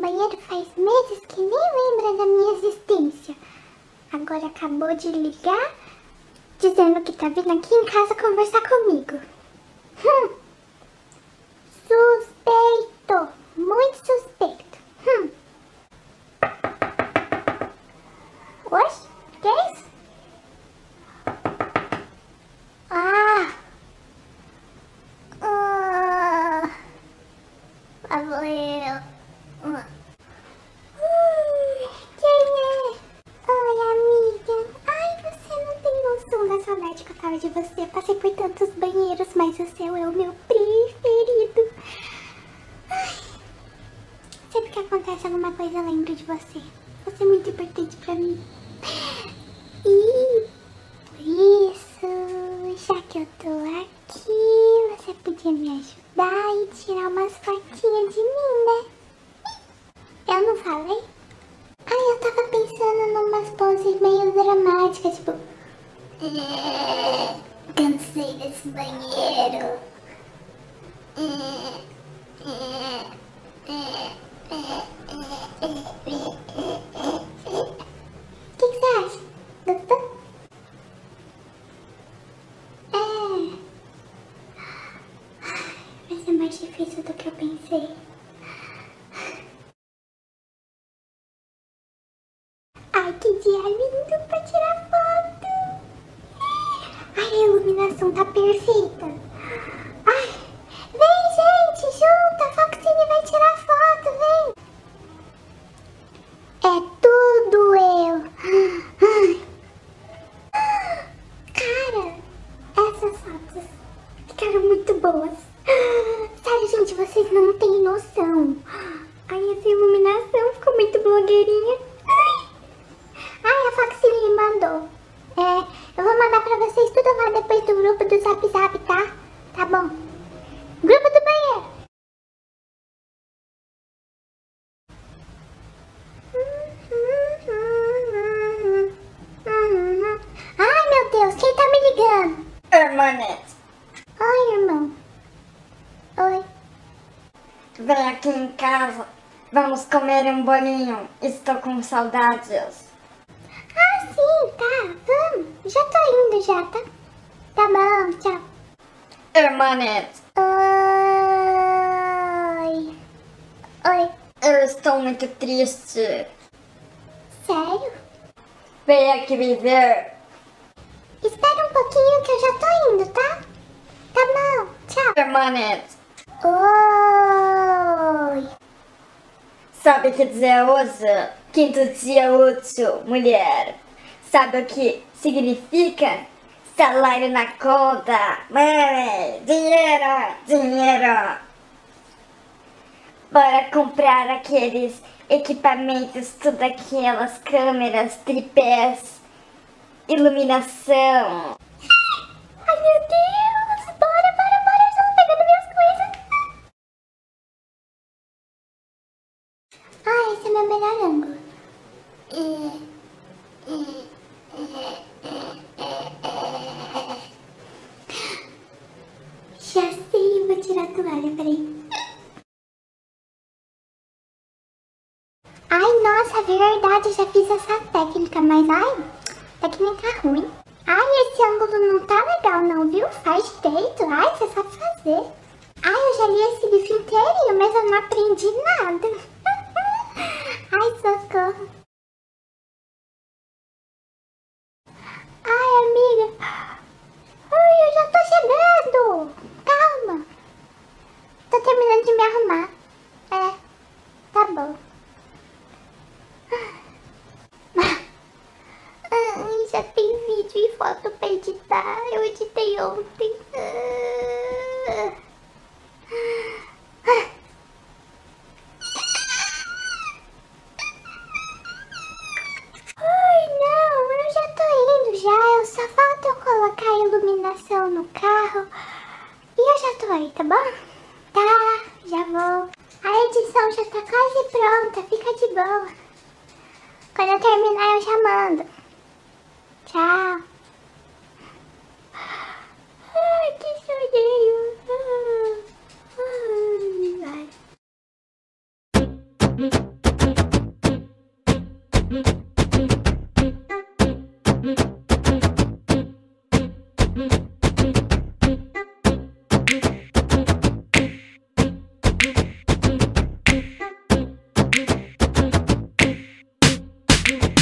banheiro faz meses que nem lembra da minha existência. Agora acabou de ligar dizendo que tá vindo aqui em casa conversar comigo. Hum. Suspeito, muito suspeito. Hum. Oxe, que é isso? Ah! Ah! Valeu! Ah. Ai, Quem é? Oi, amiga. Ai, você não tem noção da tava de você. Passei por tantos banheiros, mas o seu é o meu preferido. Ai. Sempre que acontece alguma coisa, eu lembro de você. Você é muito importante pra mim. E isso, já que eu tô aqui, você podia me ajudar e tirar umas fotinhas de mim, né? Eu não falei? Ai, eu tava pensando numas poses meio dramáticas, tipo... "É, Cansei desse banheiro. O que, que você acha? Gostou? É. Vai ser mais difícil do que eu pensei. Ai, que dia lindo pra tirar foto! Ai, a iluminação tá perfeita! Ai, vem, gente, junta! A Foxine vai tirar foto, vem! É tudo eu! Cara, essas fotos ficaram muito boas! Sério, gente, vocês não têm noção! Ai, essa iluminação ficou muito blogueirinha! Ai. Ai, a Foxine me mandou. É, eu vou mandar pra vocês tudo lá depois do grupo do Zap Zap, tá? Tá bom. Grupo do banheiro. Ai, meu Deus, quem tá me ligando? Hermanete, Oi, irmão. Oi. vem aqui em casa. Vamos comer um bolinho. Estou com saudades. Ah, sim, tá. Vamos. Já tô indo já, tá? Tá bom, tchau. Hermanete, Oi. Oi. eu estou muito triste. Sério? Vem aqui me ver. Espera um pouquinho que eu já tô indo, tá? Tá bom, tchau. Hermanete, Oi. sabe o que dizer hoje? Quinto dia útil, mulher. Sabe o que significa? Salário na conta. Money, dinheiro, dinheiro. Bora comprar aqueles equipamentos, tudo aquelas câmeras, tripés, iluminação. Ai, nossa, verdade, já fiz essa técnica, mas ai, técnica ruim. Ai, esse ângulo não tá legal não, viu? Faz direito, ai, você sabe fazer. Ai, eu já li esse livro inteirinho, mas eu não aprendi nada. ai, socorro. Ai, amiga. Ai, eu já tô chegando. Calma. Tô terminando de me arrumar. É, tá bom. Tem vídeo e foto pra editar. Eu editei ontem. Ai, não, eu já tô indo já. Eu só falta eu colocar a iluminação no carro. E eu já tô aí, tá bom? Tá, já vou. A edição já tá quase pronta, fica de boa. Quando eu terminar eu já mando. Tchau. Ai, que sonho. Thank you.